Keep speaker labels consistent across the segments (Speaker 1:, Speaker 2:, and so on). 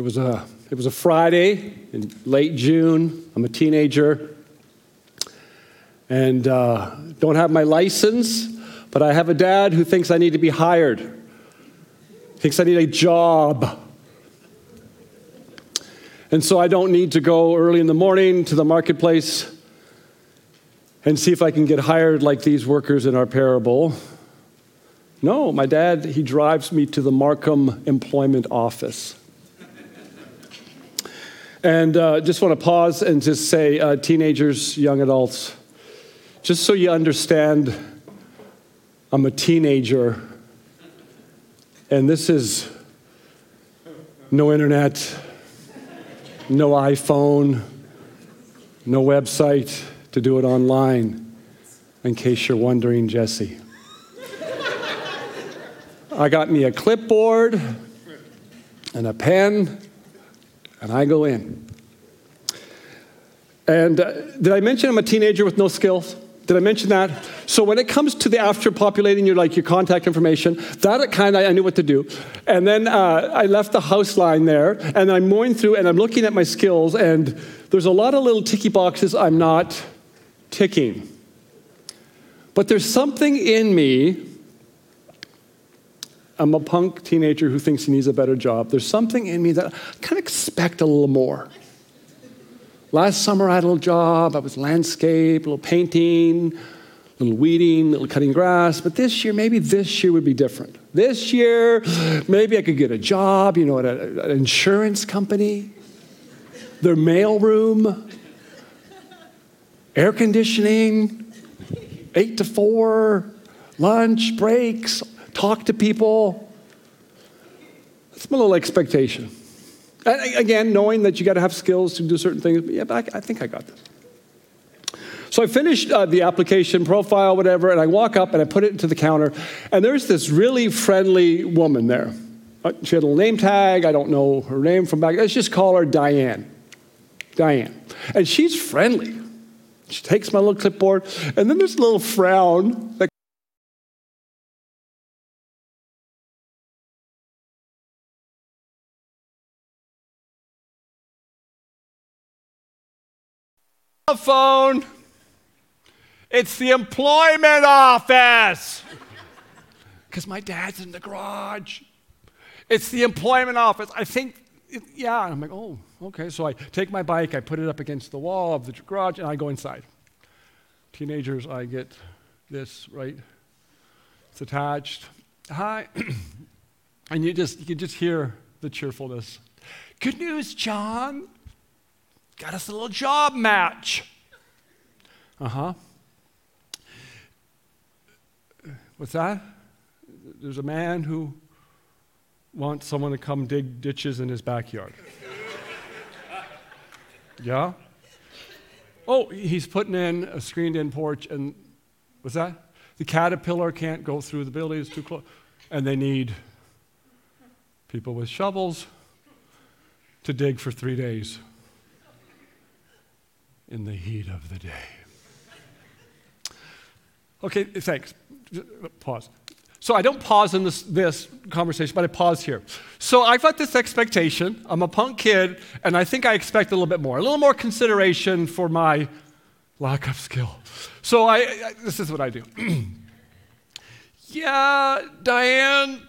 Speaker 1: It was a, it was a Friday in late June. I'm a teenager and uh, don't have my license, but I have a dad who thinks I need to be hired, thinks I need a job. And so I don't need to go early in the morning to the marketplace and see if I can get hired like these workers in our parable. No, my dad, he drives me to the Markham Employment Office. And uh, just want to pause and just say, uh, teenagers, young adults, just so you understand, I'm a teenager, and this is no internet, no iPhone, no website to do it online, in case you're wondering, Jesse. I got me a clipboard and a pen, and I go in. And uh, did I mention I'm a teenager with no skills? Did I mention that? So when it comes to the after populating your like your contact information, that kind of I knew what to do. And then uh, I left the house line there, and I'm going through and I'm looking at my skills, and there's a lot of little ticky boxes I'm not ticking. But there's something in me I'm a punk teenager who thinks he needs a better job. There's something in me that I kind of expect a little more. Last summer, I had a little job. I was landscape, a little painting, a little weeding, a little cutting grass. But this year, maybe this year would be different. This year, maybe I could get a job, you know, at a, an insurance company, their mail room, air conditioning, eight to four, lunch, breaks, talk to people. That's my little expectation. And again, knowing that you got to have skills to do certain things, but yeah, but I, I think I got this. So I finished uh, the application profile, whatever, and I walk up and I put it into the counter, and there's this really friendly woman there. Uh, she had a name tag. I don't know her name from back. Let's just call her Diane. Diane. And she's friendly. She takes my little clipboard, and then there's a little frown that phone. It's the employment office. Because my dad's in the garage. It's the employment office. I think, yeah. I'm like, oh, okay. So I take my bike, I put it up against the wall of the garage, and I go inside. Teenagers, I get this, right? It's attached. Hi. and you just you can just hear the cheerfulness. Good news, John. Got us a little job match. Uh huh. What's that? There's a man who wants someone to come dig ditches in his backyard. yeah? Oh, he's putting in a screened in porch, and what's that? The caterpillar can't go through the building, it's too close. And they need people with shovels to dig for three days in the heat of the day. Okay, thanks. Pause. So I don't pause in this, this conversation, but I pause here. So I've got this expectation. I'm a punk kid, and I think I expect a little bit more, a little more consideration for my lack of skill. So I, I this is what I do. yeah, Diane,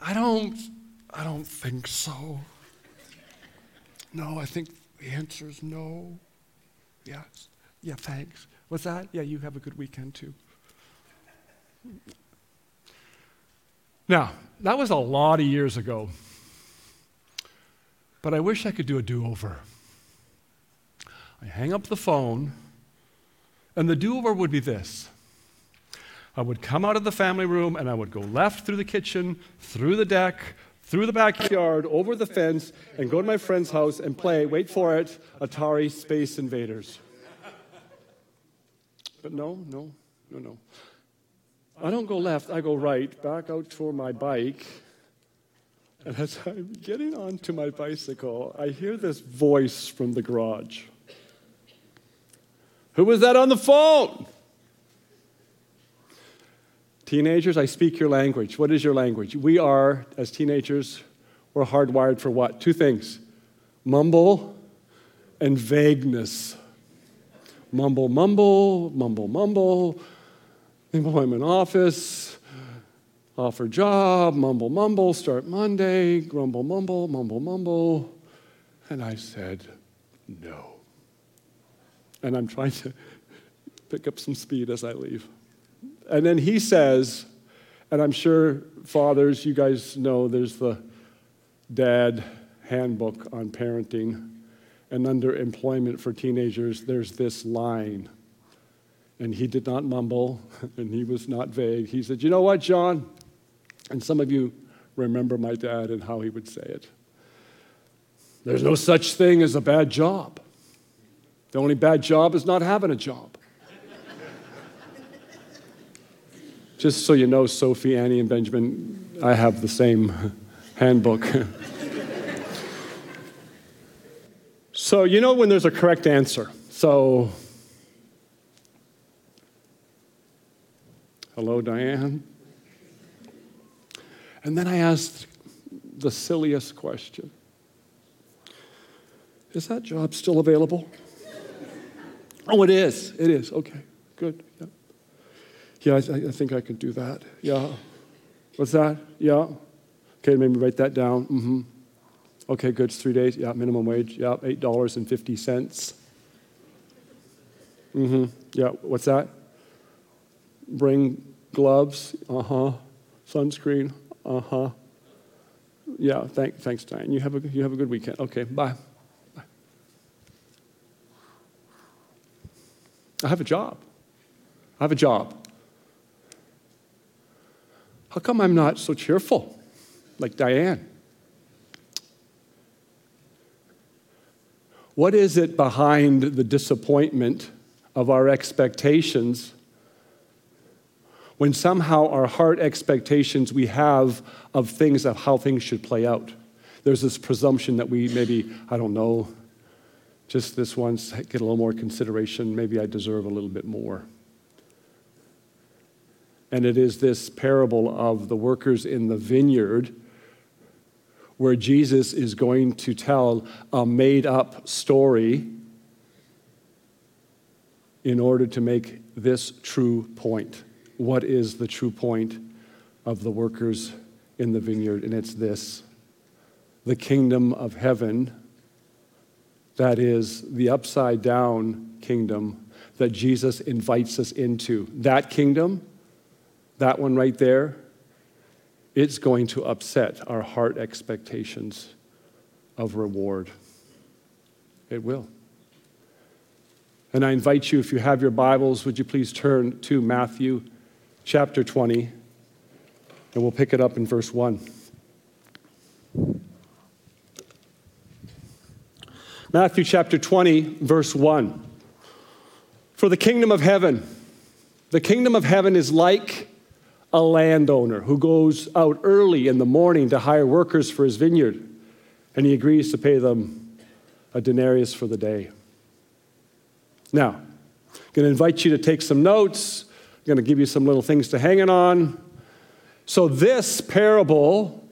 Speaker 1: I don't, I don't think so. No, I think the answer is no. Yes. Yeah, thanks. What's that? Yeah, you have a good weekend too. Now, that was a lot of years ago. But I wish I could do a do over. I hang up the phone, and the do over would be this I would come out of the family room, and I would go left through the kitchen, through the deck, through the backyard, over the fence, and go to my friend's house and play, wait for it, Atari Space Invaders. But no, no, no, no. I don't go left, I go right, back out for my bike. And as I'm getting onto my bicycle, I hear this voice from the garage. Who was that on the phone? Teenagers, I speak your language. What is your language? We are, as teenagers, we're hardwired for what? Two things mumble and vagueness. Mumble, mumble, mumble, mumble. Employment office, offer job, mumble, mumble, start Monday, grumble, mumble, mumble, mumble. And I said, no. And I'm trying to pick up some speed as I leave. And then he says, and I'm sure fathers, you guys know there's the dad handbook on parenting. And under employment for teenagers, there's this line. And he did not mumble and he was not vague. He said, You know what, John? And some of you remember my dad and how he would say it. There's no such thing as a bad job. The only bad job is not having a job. Just so you know, Sophie, Annie, and Benjamin, I have the same handbook. so, you know when there's a correct answer. So, hello, Diane. And then I asked the silliest question Is that job still available? oh, it is. It is. Okay, good. Yeah. Yeah, I, I think I can do that. Yeah. What's that? Yeah. Okay, maybe write that down. Mm-hmm. Okay, good. It's three days. Yeah, minimum wage. Yeah, eight dollars and fifty cents. Mm-hmm. Yeah. What's that? Bring gloves. Uh huh. Sunscreen. Uh huh. Yeah. Thank, thanks, Diane. You have a you have a good weekend. Okay. Bye. Bye. I have a job. I have a job. How come I'm not so cheerful like Diane? What is it behind the disappointment of our expectations when somehow our heart expectations we have of things of how things should play out? There's this presumption that we maybe, I don't know, just this once get a little more consideration, maybe I deserve a little bit more. And it is this parable of the workers in the vineyard where Jesus is going to tell a made up story in order to make this true point. What is the true point of the workers in the vineyard? And it's this the kingdom of heaven, that is the upside down kingdom that Jesus invites us into. That kingdom that one right there, it's going to upset our heart expectations of reward. It will. And I invite you, if you have your Bibles, would you please turn to Matthew chapter 20, and we'll pick it up in verse 1. Matthew chapter 20, verse 1. For the kingdom of heaven, the kingdom of heaven is like a landowner who goes out early in the morning to hire workers for his vineyard, and he agrees to pay them a denarius for the day. Now, I'm going to invite you to take some notes. I'm going to give you some little things to hang it on. So, this parable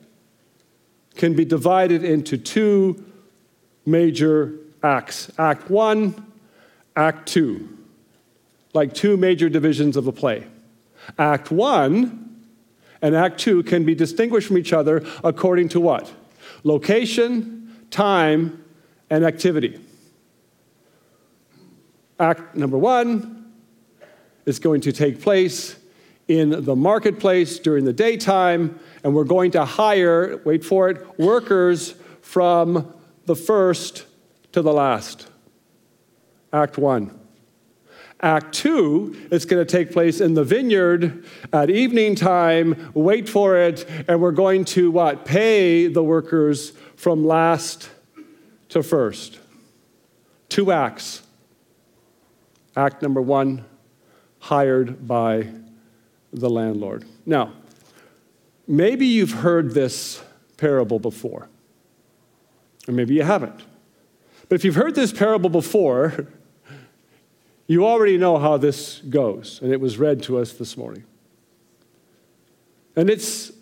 Speaker 1: can be divided into two major acts Act 1, Act 2, like two major divisions of a play. Act 1 and Act 2 can be distinguished from each other according to what? Location, time, and activity. Act number 1 is going to take place in the marketplace during the daytime, and we're going to hire, wait for it, workers from the first to the last. Act 1. Act two, it's going to take place in the vineyard at evening time. Wait for it. And we're going to what? Pay the workers from last to first. Two acts. Act number one, hired by the landlord. Now, maybe you've heard this parable before, or maybe you haven't. But if you've heard this parable before, you already know how this goes, and it was read to us this morning. And it's,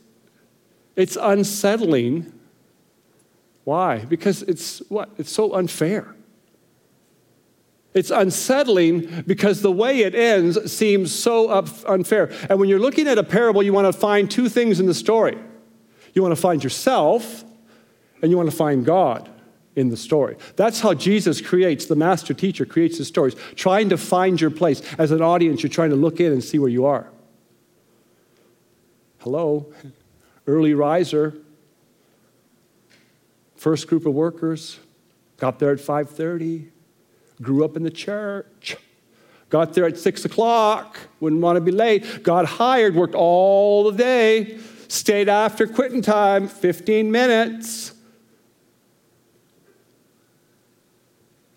Speaker 1: it's unsettling Why? Because it's what? It's so unfair. It's unsettling because the way it ends seems so unfair. And when you're looking at a parable, you want to find two things in the story. You want to find yourself, and you want to find God in the story. That's how Jesus creates, the master teacher creates the stories, trying to find your place. As an audience, you're trying to look in and see where you are. Hello, early riser, first group of workers, got there at 5:30, grew up in the church, got there at six o'clock, wouldn't want to be late, got hired, worked all the day, stayed after quitting time, 15 minutes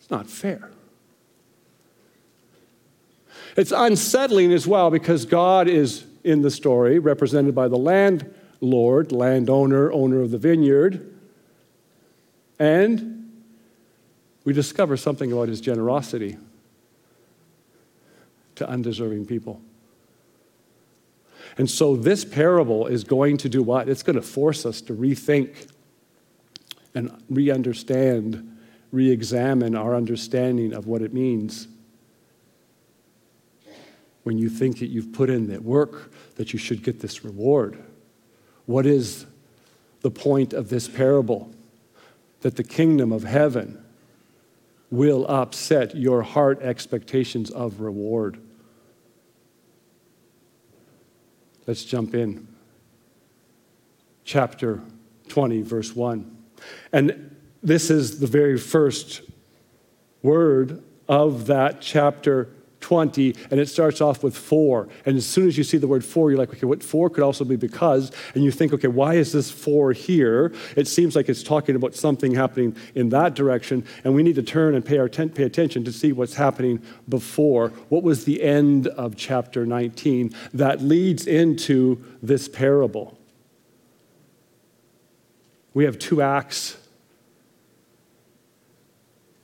Speaker 1: It's not fair. It's unsettling as well because God is in the story, represented by the landlord, landowner, owner of the vineyard. And we discover something about his generosity to undeserving people. And so this parable is going to do what? It's going to force us to rethink and re understand re examine our understanding of what it means when you think that you've put in that work, that you should get this reward. What is the point of this parable? That the kingdom of heaven will upset your heart expectations of reward. Let's jump in. Chapter 20, verse 1. And this is the very first word of that chapter 20, and it starts off with for. And as soon as you see the word for, you're like, okay, what for could also be because? And you think, okay, why is this for here? It seems like it's talking about something happening in that direction, and we need to turn and pay, our ten- pay attention to see what's happening before. What was the end of chapter 19 that leads into this parable? We have two acts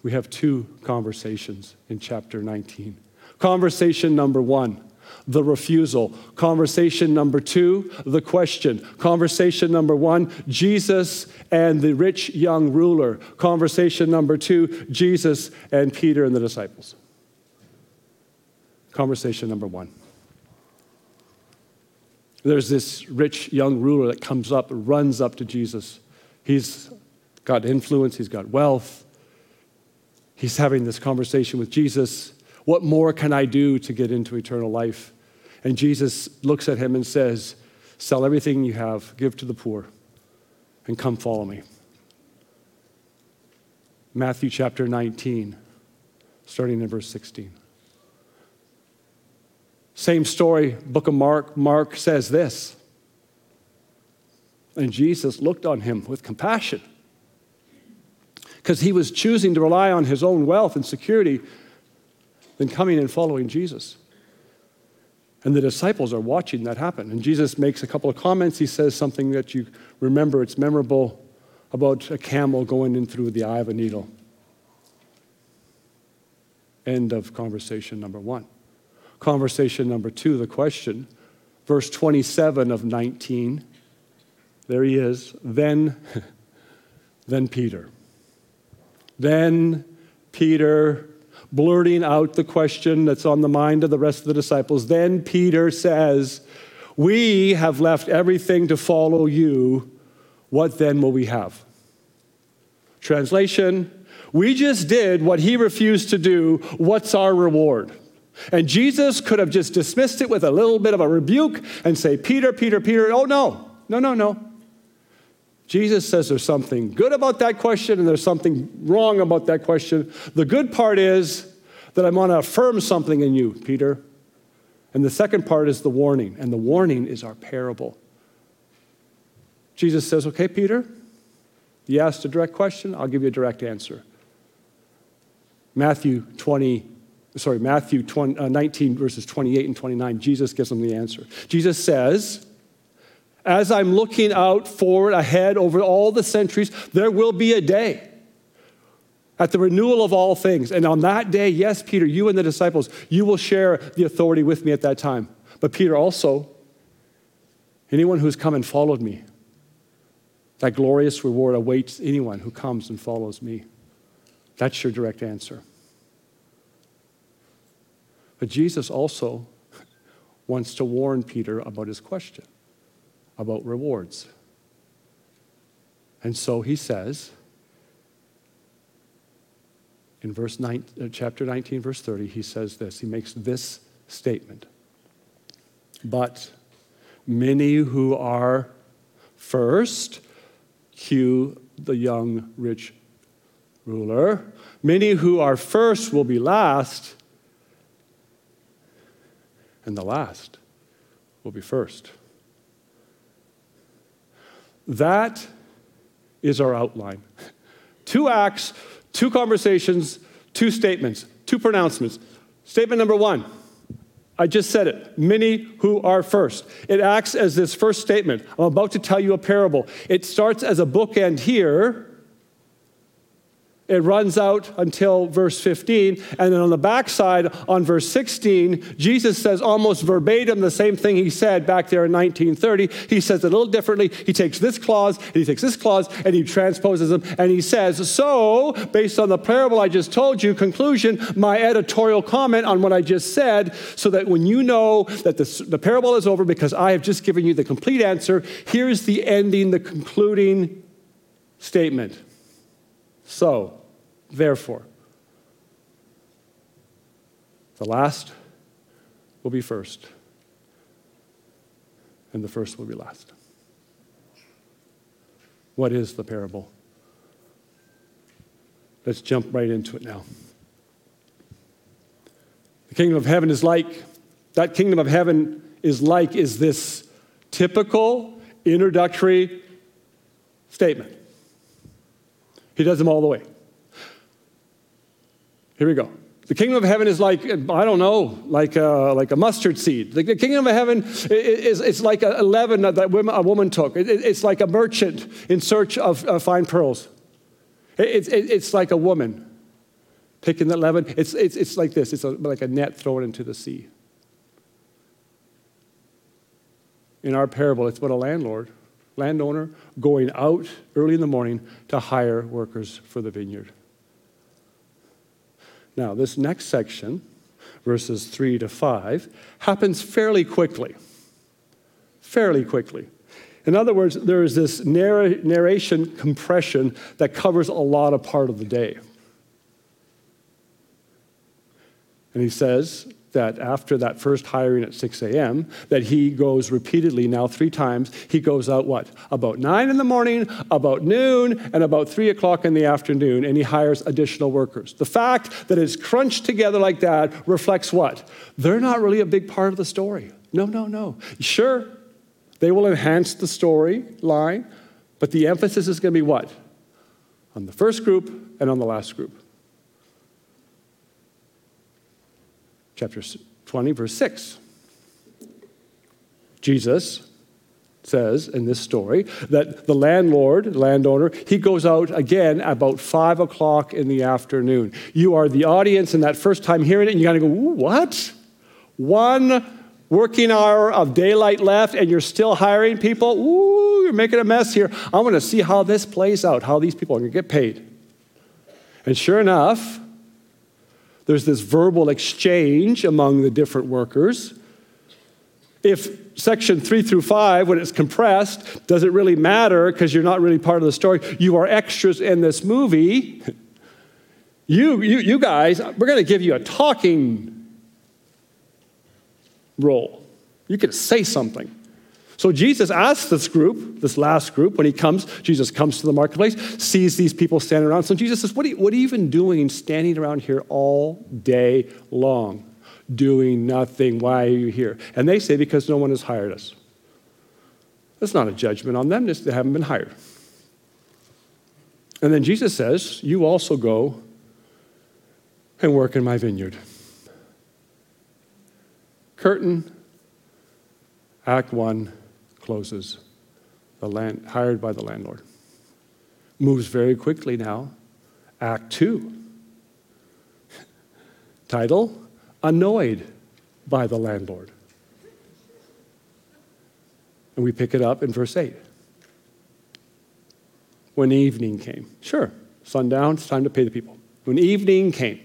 Speaker 1: we have two conversations in chapter 19. Conversation number one, the refusal. Conversation number two, the question. Conversation number one, Jesus and the rich young ruler. Conversation number two, Jesus and Peter and the disciples. Conversation number one. There's this rich young ruler that comes up, runs up to Jesus. He's got influence, he's got wealth, he's having this conversation with Jesus. What more can I do to get into eternal life? And Jesus looks at him and says, Sell everything you have, give to the poor, and come follow me. Matthew chapter 19, starting in verse 16. Same story, book of Mark. Mark says this. And Jesus looked on him with compassion because he was choosing to rely on his own wealth and security than coming and following Jesus. And the disciples are watching that happen. And Jesus makes a couple of comments. He says something that you remember, it's memorable about a camel going in through the eye of a needle. End of conversation number one. Conversation number two, the question, verse 27 of 19. There he is. Then, then Peter. Then Peter, blurting out the question that's on the mind of the rest of the disciples, then Peter says, We have left everything to follow you. What then will we have? Translation We just did what he refused to do. What's our reward? And Jesus could have just dismissed it with a little bit of a rebuke and say, Peter, Peter, Peter, oh no, no, no, no. Jesus says there's something good about that question and there's something wrong about that question. The good part is that I want to affirm something in you, Peter. And the second part is the warning, and the warning is our parable. Jesus says, Okay, Peter, you asked a direct question, I'll give you a direct answer. Matthew 20, sorry, Matthew 20, uh, 19, verses 28 and 29, Jesus gives them the answer. Jesus says, as I'm looking out forward ahead over all the centuries, there will be a day at the renewal of all things. And on that day, yes, Peter, you and the disciples, you will share the authority with me at that time. But Peter, also, anyone who's come and followed me, That glorious reward awaits anyone who comes and follows me. That's your direct answer. But Jesus also wants to warn Peter about his question about rewards. And so he says in verse 9, uh, chapter 19, verse 30, he says this. He makes this statement. But many who are first, cue the young rich ruler, many who are first will be last, and the last will be first. That is our outline. Two acts, two conversations, two statements, two pronouncements. Statement number one I just said it. Many who are first. It acts as this first statement. I'm about to tell you a parable. It starts as a bookend here it runs out until verse 15. And then on the backside, on verse 16, Jesus says almost verbatim the same thing he said back there in 1930. He says it a little differently. He takes this clause and he takes this clause and he transposes them. And he says, So, based on the parable I just told you, conclusion, my editorial comment on what I just said, so that when you know that the, the parable is over because I have just given you the complete answer, here's the ending, the concluding statement. So, Therefore, the last will be first, and the first will be last. What is the parable? Let's jump right into it now. The kingdom of heaven is like, that kingdom of heaven is like, is this typical introductory statement. He does them all the way. Here we go. The kingdom of heaven is like, I don't know, like a, like a mustard seed. The, kingdom of heaven is it's like a leaven that a woman took. it's like a merchant in search of uh, fine pearls. it's, it's like a woman taking the leaven. It's, it's, it's like this it's a, like a net thrown into the sea. In our parable, it's about a landlord, landowner, going out early in the morning to hire workers for the vineyard. Now, this next section, verses 3 to 5, happens fairly quickly. Fairly quickly. In other words, there is this narration compression that covers a lot of part of the day. And he says, that after that first hiring at 6 a.m., that he goes repeatedly, now three times, he goes out what? About 9 in the morning, about noon, and about 3 o'clock in the afternoon, and he hires additional workers. The fact that it's crunched together like that reflects what? They're not really a big part of the story. No, no, no. Sure, they will enhance the story line, but the emphasis is going to be what? On the first group and on the last group. Chapter 20, verse 6. Jesus says in this story that the landlord, landowner, he goes out again about five o'clock in the afternoon. You are the audience and that first time hearing it, and you gotta go, what? One working hour of daylight left, and you're still hiring people? Ooh, you're making a mess here. I want to see how this plays out, how these people are going to get paid. And sure enough, there's this verbal exchange among the different workers. If section three through five, when it's compressed, doesn't really matter because you're not really part of the story, you are extras in this movie. You, you, you guys, we're going to give you a talking role. You can say something. So Jesus asks this group, this last group, when he comes, Jesus comes to the marketplace, sees these people standing around. So Jesus says, What are you, what are you even doing standing around here all day long? Doing nothing. Why are you here? And they say, Because no one has hired us. That's not a judgment on them, they haven't been hired. And then Jesus says, You also go and work in my vineyard. Curtain, Act 1, closes, the land, hired by the landlord. Moves very quickly now. Act two. Title Annoyed by the landlord. And we pick it up in verse 8. when evening came. Sure, sundown, it's time to pay the people. When evening came.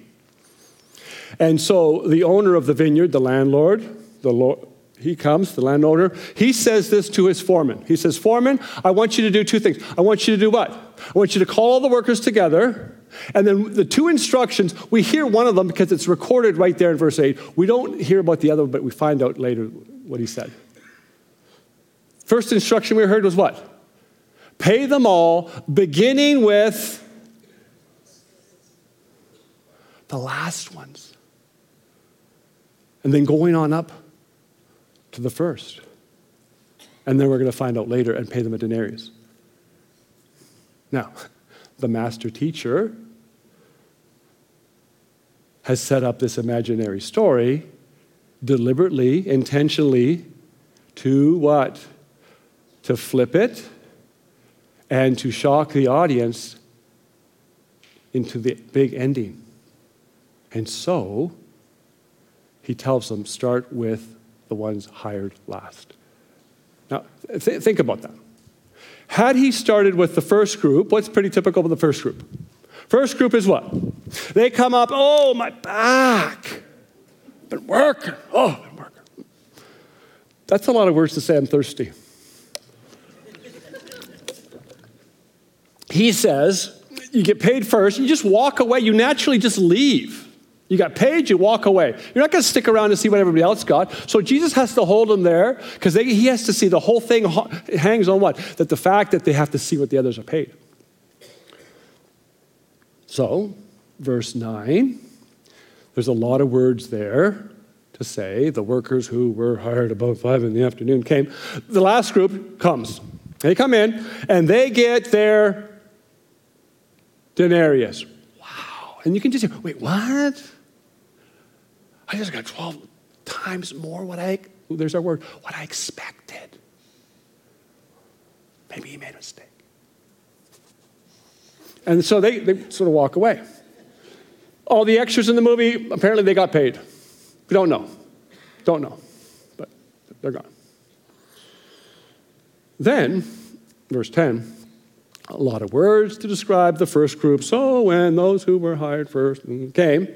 Speaker 1: And so the owner of the vineyard, the landlord, the Lord, he comes, the landowner, he says this to his foreman. He says, Foreman, I want you to do two things. I want you to do what? I want you to call all the workers together. And then the two instructions, we hear one of them because it's recorded right there in verse 8. We don't hear about the other, but we find out later what he said. First instruction we heard was what? Pay them all, beginning with the last ones. And then going on up to the first. And then we're going to find out later and pay them a denarius. Now, the master teacher has set up this imaginary story deliberately, intentionally, to what? To flip it and to shock the audience into the big ending. And so, he tells them start with the ones hired last. Now, th- think about that. Had he started with the first group, what's pretty typical of the first group? First group is what? They come up, oh, my back. Been working. Oh, been working. That's a lot of words to say I'm thirsty. he says, you get paid first, you just walk away, you naturally just leave. You got paid, you walk away. You're not going to stick around to see what everybody else got. So Jesus has to hold them there because he has to see the whole thing hangs on what? That the fact that they have to see what the others are paid. So, verse 9, there's a lot of words there to say the workers who were hired about five in the afternoon came. The last group comes. They come in and they get their denarius. Wow. And you can just say, wait, what? I just got 12 times more what I, there's our word, what I expected. Maybe he made a mistake. And so they, they sort of walk away. All the extras in the movie, apparently they got paid. We don't know. Don't know. But they're gone. Then, verse 10, a lot of words to describe the first group. So when those who were hired first came,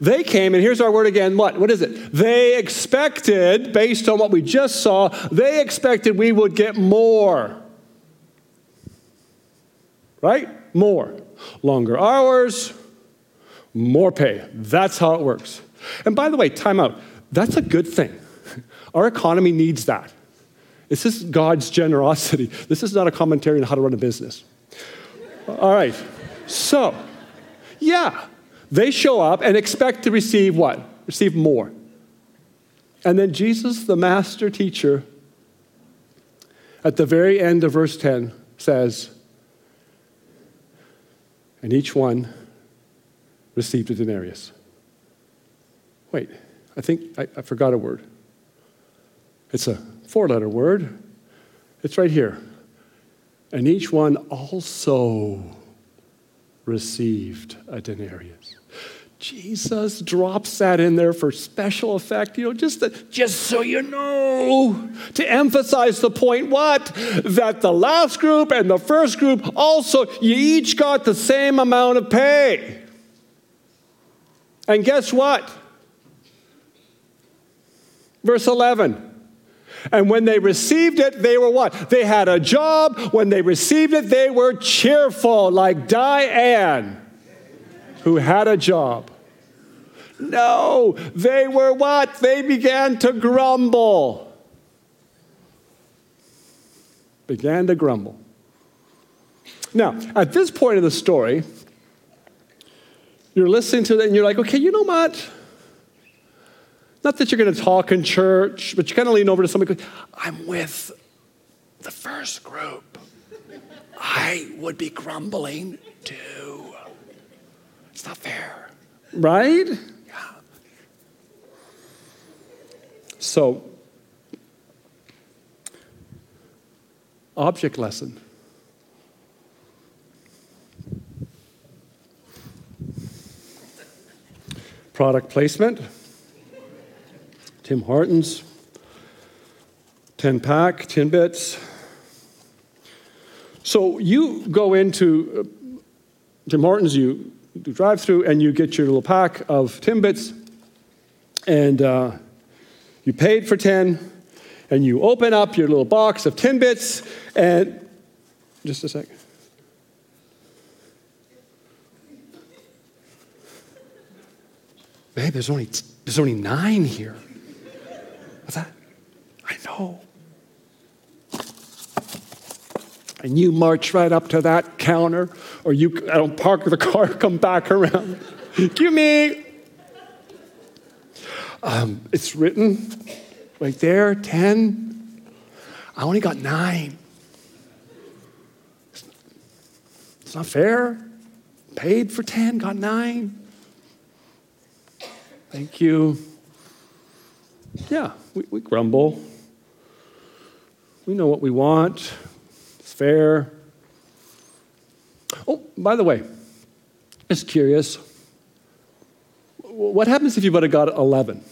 Speaker 1: they came, and here's our word again. What? What is it? They expected, based on what we just saw, they expected we would get more. Right? More. Longer hours, more pay. That's how it works. And by the way, time out. That's a good thing. Our economy needs that. This is God's generosity. This is not a commentary on how to run a business. All right. So, yeah, they show up and expect to receive what? Receive more. And then Jesus, the master teacher, at the very end of verse 10 says, and each one received a denarius. Wait, I think I, I forgot a word. It's a four letter word. It's right here. And each one also received a denarius. Jesus drops that in there for special effect, you know, just, just so you know, to emphasize the point what? That the last group and the first group also, you each got the same amount of pay. And guess what? Verse 11. And when they received it, they were what? They had a job. When they received it, they were cheerful, like Diane, who had a job. No, they were what? They began to grumble. Began to grumble. Now, at this point of the story, you're listening to it and you're like, okay, you know what? Not that you're going to talk in church, but you kind of lean over to somebody, I'm with the first group. I would be grumbling too. It's not fair. Right? Yeah. So, object lesson. Product placement. Tim Hortons, 10 pack, 10 bits. So you go into uh, Tim Hortons, you do drive through, and you get your little pack of Timbits, and uh, you paid for 10, and you open up your little box of Timbits, and just a second. Babe, there's only, there's only nine here. What's that? I know. And you march right up to that counter, or you I don't park the car, come back around. Give me. Um, it's written right there 10. I only got nine. It's not fair. Paid for 10, got nine. Thank you. Yeah, we, we grumble. We know what we want. It's fair. Oh, by the way, just curious. What happens if you would have got 11?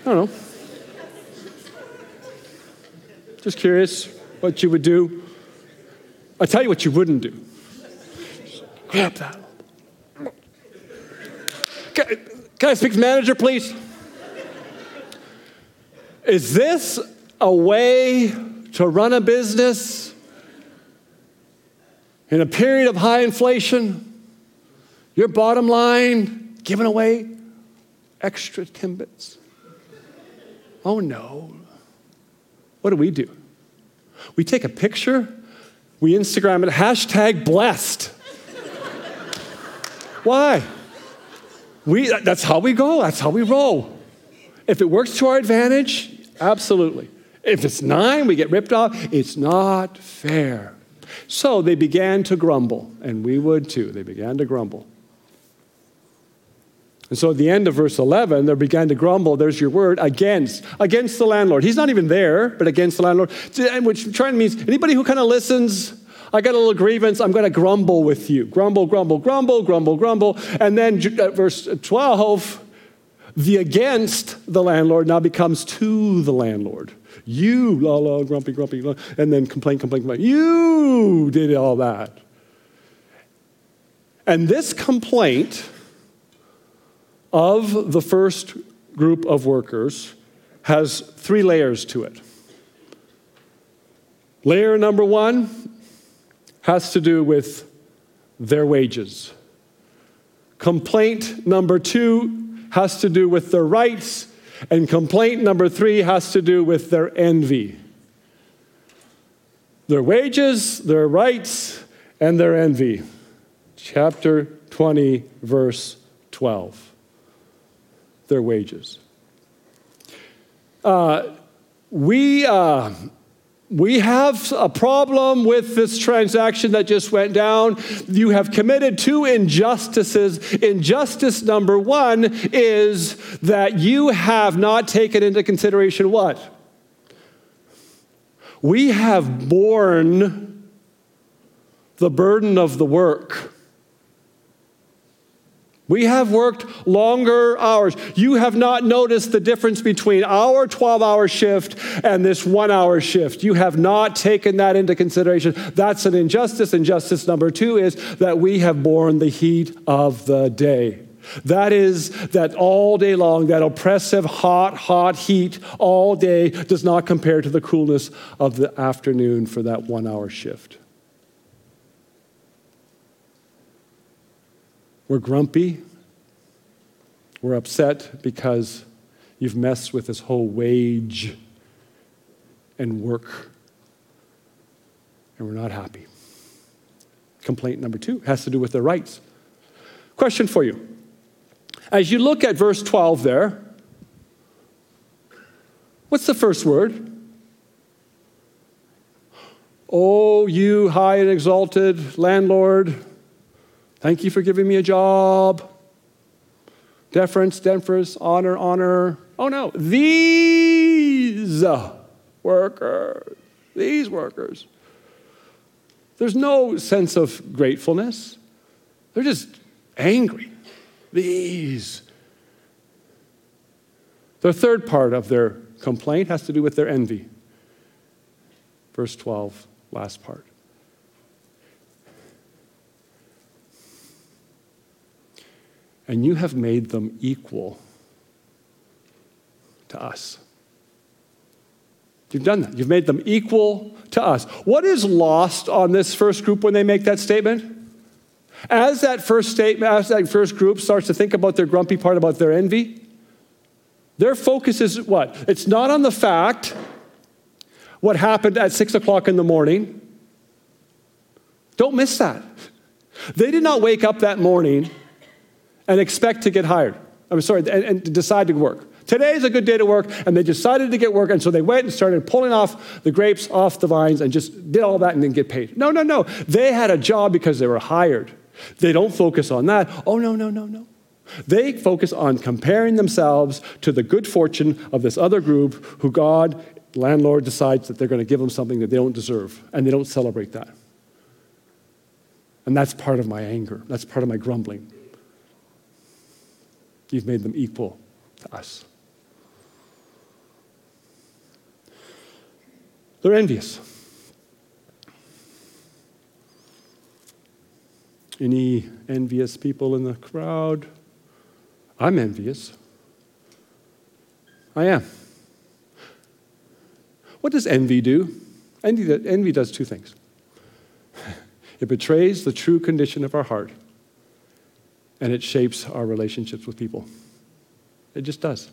Speaker 1: I don't know. Just curious what you would do. I'll tell you what you wouldn't do. grab that. Can, can I speak to the manager, please? Is this a way to run a business in a period of high inflation? Your bottom line, giving away extra Timbits? Oh no. What do we do? We take a picture, we Instagram it, hashtag blessed. Why? We, that's how we go, that's how we roll. If it works to our advantage, absolutely. If it's nine, we get ripped off. It's not fair. So they began to grumble, and we would too. They began to grumble. And so at the end of verse 11, they began to grumble, there's your word, against, against the landlord. He's not even there, but against the landlord, which trying means anybody who kind of listens, I got a little grievance, I'm going to grumble with you. Grumble, grumble, grumble, grumble, grumble. And then uh, verse 12, the against the landlord now becomes to the landlord. You, la la, grumpy, grumpy, la, and then complain, complain, complain. You did all that. And this complaint of the first group of workers has three layers to it. Layer number one has to do with their wages. Complaint number two has to do with their rights, and complaint number three has to do with their envy. Their wages, their rights, and their envy. Chapter 20, verse 12 their wages. Uh, we, uh, we have a problem with this transaction that just went down. You have committed two injustices. Injustice number one is that you have not taken into consideration what? We have borne the burden of the work. We have worked longer hours. You have not noticed the difference between our 12 hour shift and this one hour shift. You have not taken that into consideration. That's an injustice. Injustice number two is that we have borne the heat of the day. That is, that all day long, that oppressive, hot, hot heat all day does not compare to the coolness of the afternoon for that one hour shift. We're grumpy. We're upset because you've messed with this whole wage and work, and we're not happy. Complaint number two has to do with their rights. Question for you. As you look at verse 12 there, what's the first word? Oh, you high and exalted landlord, Thank you for giving me a job. Deference, deference, honor, honor. Oh no, these workers, these workers. There's no sense of gratefulness. They're just angry. These. The third part of their complaint has to do with their envy. Verse 12, last part. And you have made them equal to us. You've done that. You've made them equal to us. What is lost on this first group when they make that statement? As that first statement, as that first group starts to think about their grumpy part about their envy, their focus is what? It's not on the fact what happened at six o'clock in the morning. Don't miss that. They did not wake up that morning and expect to get hired. I'm sorry, and, and decide to work. Today is a good day to work, and they decided to get work, and so they went and started pulling off the grapes off the vines and just did all that and then get paid. No, no, no. They had a job because they were hired. They don't focus on that. Oh, no, no, no, no. They focus on comparing themselves to the good fortune of this other group who God, landlord, decides that they're going to give them something that they don't deserve, and they don't celebrate that. And that's part of my anger. That's part of my grumbling. You've made them equal to us. They're envious. Any envious people in the crowd? I'm envious. I am. What does envy do? Envy, envy does two things it betrays the true condition of our heart, and it shapes our relationships with people. It just does.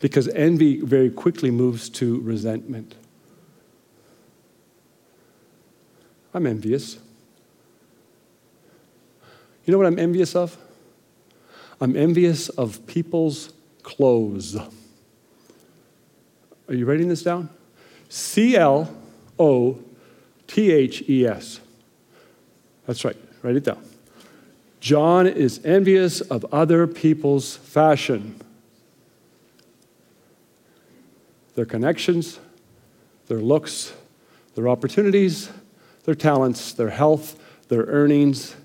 Speaker 1: Because envy very quickly moves to resentment. I'm envious. You know what I'm envious of? I'm envious of people's clothes. Are you writing this down? C L O T H E S. That's right, write it down. John is envious of other people's fashion, their connections, their looks, their opportunities, their talents, their health, their earnings,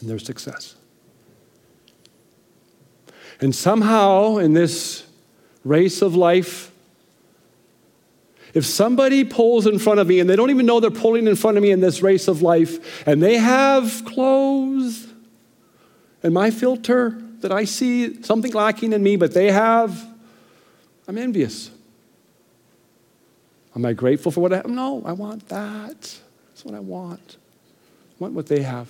Speaker 1: and their success. And somehow, in this race of life, if somebody pulls in front of me and they don't even know they're pulling in front of me in this race of life, and they have clothes, and my filter that I see something lacking in me, but they have, I'm envious. Am I grateful for what I have? No, I want that. That's what I want. I want what they have.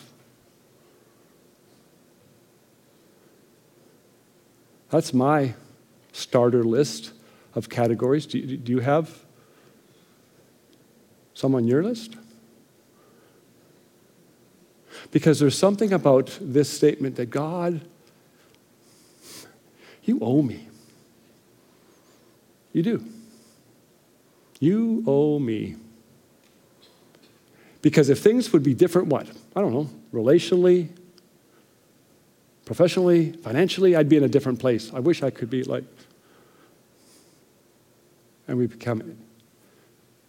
Speaker 1: That's my starter list of categories. Do you, do you have some on your list? Because there's something about this statement that God, you owe me. You do. You owe me. Because if things would be different, what? I don't know, relationally, professionally, financially, I'd be in a different place. I wish I could be like. And we become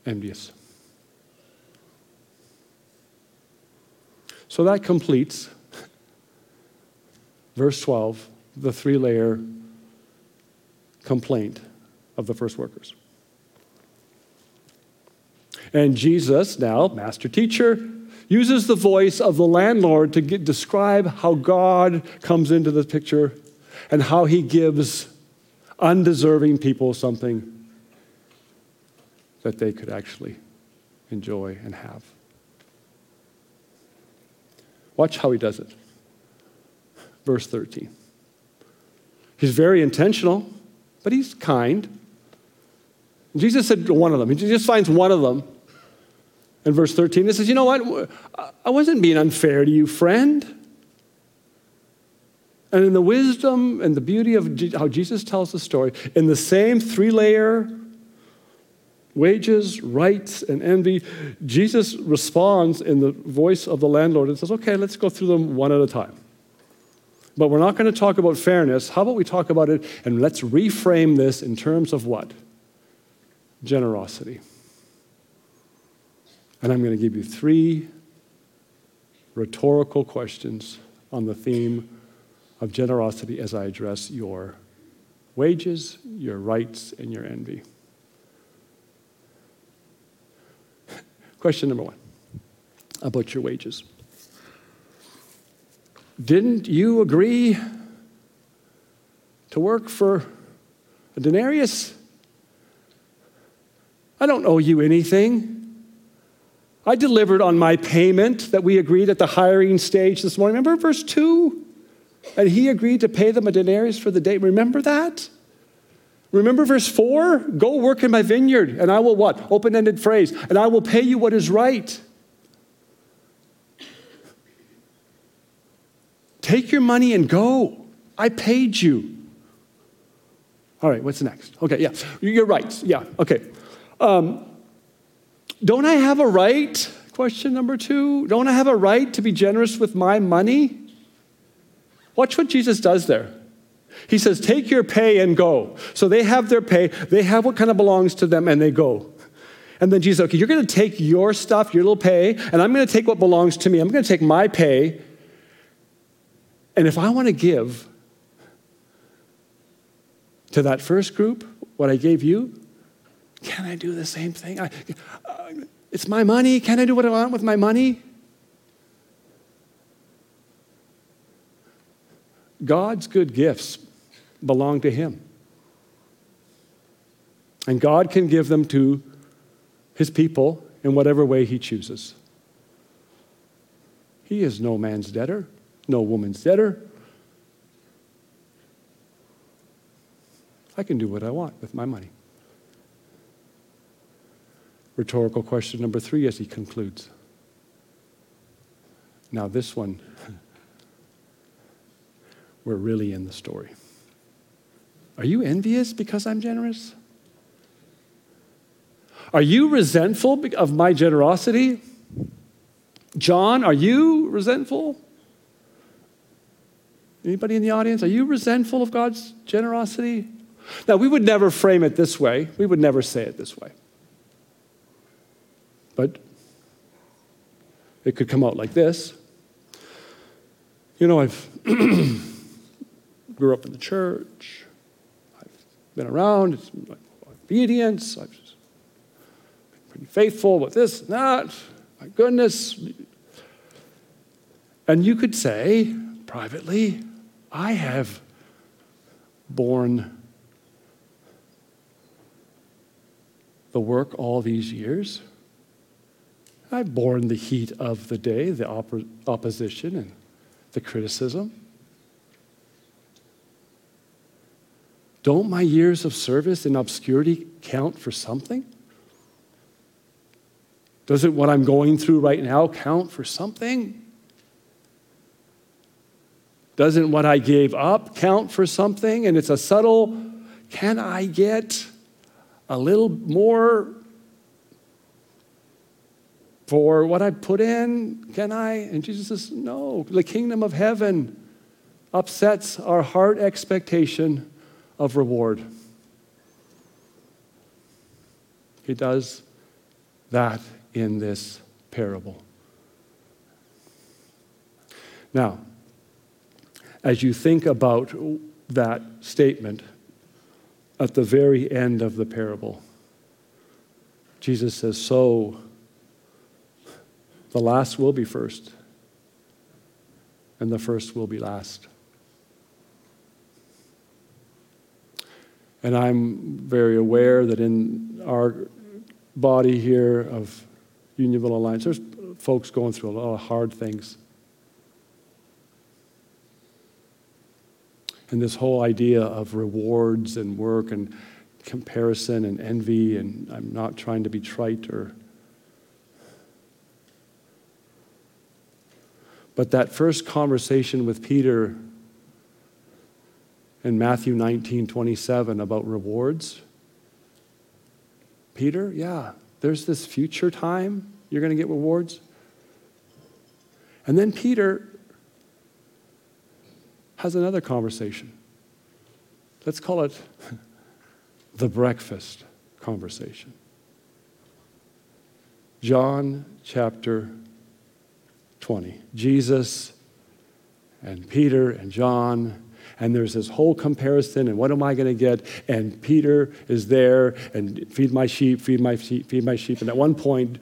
Speaker 1: envious. So that completes verse 12, the three layer complaint of the first workers. And Jesus, now master teacher, uses the voice of the landlord to get, describe how God comes into the picture and how he gives undeserving people something that they could actually enjoy and have. Watch how he does it. Verse 13. He's very intentional, but he's kind. Jesus said to one of them. He just finds one of them in verse 13. he says, You know what? I wasn't being unfair to you, friend. And in the wisdom and the beauty of how Jesus tells the story, in the same three layer wages, rights, and envy, Jesus responds in the voice of the landlord and says, Okay, let's go through them one at a time. But we're not going to talk about fairness. How about we talk about it and let's reframe this in terms of what? Generosity. And I'm going to give you three rhetorical questions on the theme of generosity as I address your wages, your rights, and your envy. Question number one about your wages. Didn't you agree to work for a denarius? I don't owe you anything. I delivered on my payment that we agreed at the hiring stage this morning. Remember verse 2? And he agreed to pay them a denarius for the day. Remember that? Remember verse 4? Go work in my vineyard, and I will what? Open ended phrase. And I will pay you what is right. Take your money and go. I paid you. All right, what's next? Okay, yeah, you're right. Yeah, okay. Um, don't I have a right? Question number two. Don't I have a right to be generous with my money? Watch what Jesus does there. He says, Take your pay and go. So they have their pay, they have what kind of belongs to them, and they go. And then Jesus, okay, you're going to take your stuff, your little pay, and I'm going to take what belongs to me. I'm going to take my pay. And if I want to give to that first group what I gave you, can I do the same thing? I, uh, it's my money. Can I do what I want with my money? God's good gifts belong to Him. And God can give them to His people in whatever way He chooses. He is no man's debtor, no woman's debtor. I can do what I want with my money. Rhetorical question number three as he concludes. Now, this one, we're really in the story. Are you envious because I'm generous? Are you resentful of my generosity? John, are you resentful? Anybody in the audience? Are you resentful of God's generosity? Now, we would never frame it this way. We would never say it this way. But it could come out like this. You know, I've grew up in the church been around, it's obedience, I've been pretty faithful with this and that, my goodness. And you could say privately, I have borne the work all these years. I've borne the heat of the day, the opposition and the criticism. Don't my years of service in obscurity count for something? Doesn't what I'm going through right now count for something? Doesn't what I gave up count for something? And it's a subtle, can I get a little more for what I put in? Can I? And Jesus says, no. The kingdom of heaven upsets our heart expectation of reward. He does that in this parable. Now, as you think about that statement at the very end of the parable, Jesus says, So the last will be first, and the first will be last. And I'm very aware that in our body here of Unionville Alliance, there's folks going through a lot of hard things. And this whole idea of rewards and work and comparison and envy, and I'm not trying to be trite or. But that first conversation with Peter in Matthew 19 27 about rewards? Peter, yeah, there's this future time you're going to get rewards. And then Peter has another conversation. Let's call it the breakfast conversation. John chapter 20. Jesus and Peter and John and there's this whole comparison and what am I going to get? And Peter is there and feed my sheep, feed my sheep, feed my sheep. And at one point,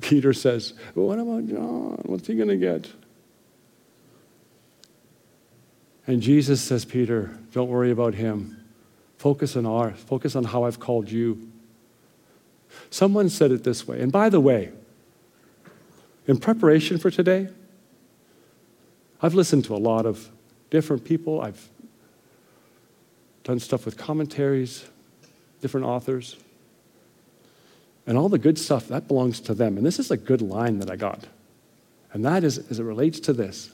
Speaker 1: Peter says, What about John? What's he going to get? And Jesus says, Peter, don't worry about him. Focus on our, focus on how I've called you. Someone said it this way. And by the way, in preparation for today, I've listened to a lot of different people. I've done stuff with commentaries, different authors. And all the good stuff, that belongs to them. And this is a good line that I got. And that is, as it relates to this,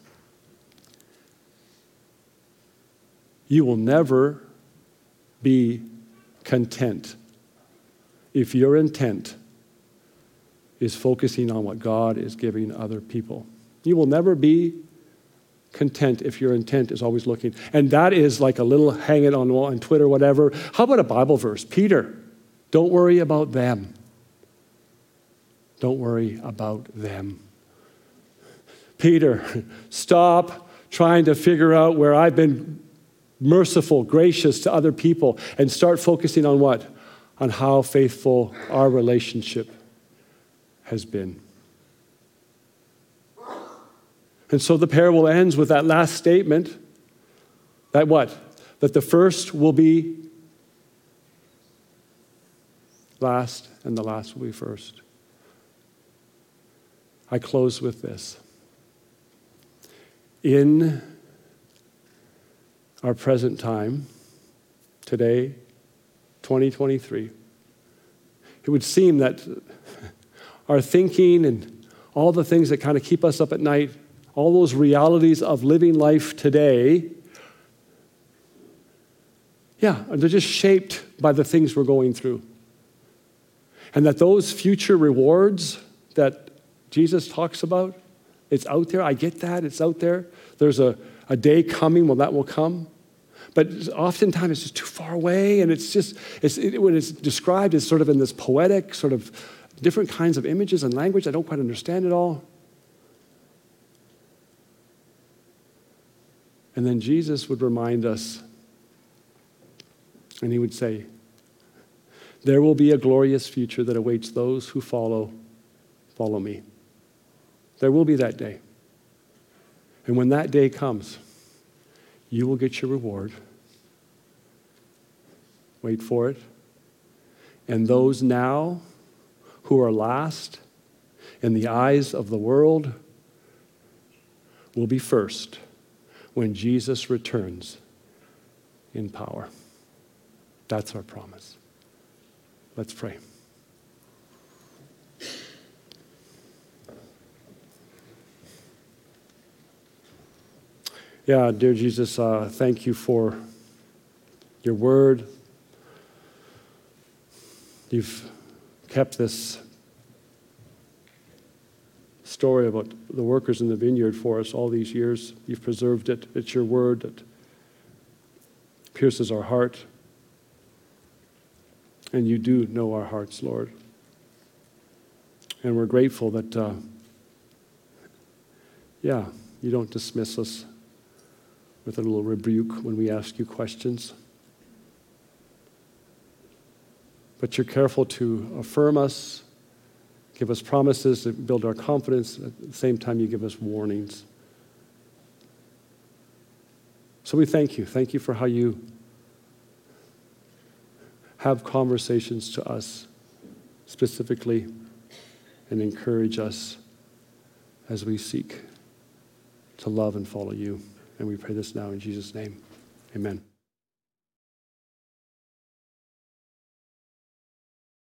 Speaker 1: you will never be content if your intent is focusing on what God is giving other people. You will never be content if your intent is always looking. And that is like a little hang it on, on Twitter, whatever. How about a Bible verse? Peter, don't worry about them. Don't worry about them. Peter, stop trying to figure out where I've been merciful, gracious to other people, and start focusing on what? On how faithful our relationship has been. And so the parable ends with that last statement that what? That the first will be last and the last will be first. I close with this. In our present time, today, 2023, it would seem that our thinking and all the things that kind of keep us up at night, all those realities of living life today, yeah, they're just shaped by the things we're going through. And that those future rewards that Jesus talks about, it's out there. I get that. It's out there. There's a, a day coming when that will come. But oftentimes it's just too far away, and it's just, it's, it, when it's described as sort of in this poetic, sort of different kinds of images and language, I don't quite understand it all. And then Jesus would remind us, and he would say, There will be a glorious future that awaits those who follow, follow me. There will be that day. And when that day comes, you will get your reward. Wait for it. And those now who are last in the eyes of the world will be first when Jesus returns in power. That's our promise. Let's pray. Yeah, dear Jesus, uh, thank you for your word. You've kept this story about the workers in the vineyard for us all these years. You've preserved it. It's your word that pierces our heart. And you do know our hearts, Lord. And we're grateful that, uh, yeah, you don't dismiss us with a little rebuke when we ask you questions. But you're careful to affirm us, give us promises to build our confidence. At the same time, you give us warnings. So we thank you. Thank you for how you have conversations to us specifically and encourage us as we seek to love and follow you. And we pray this now in Jesus' name. Amen.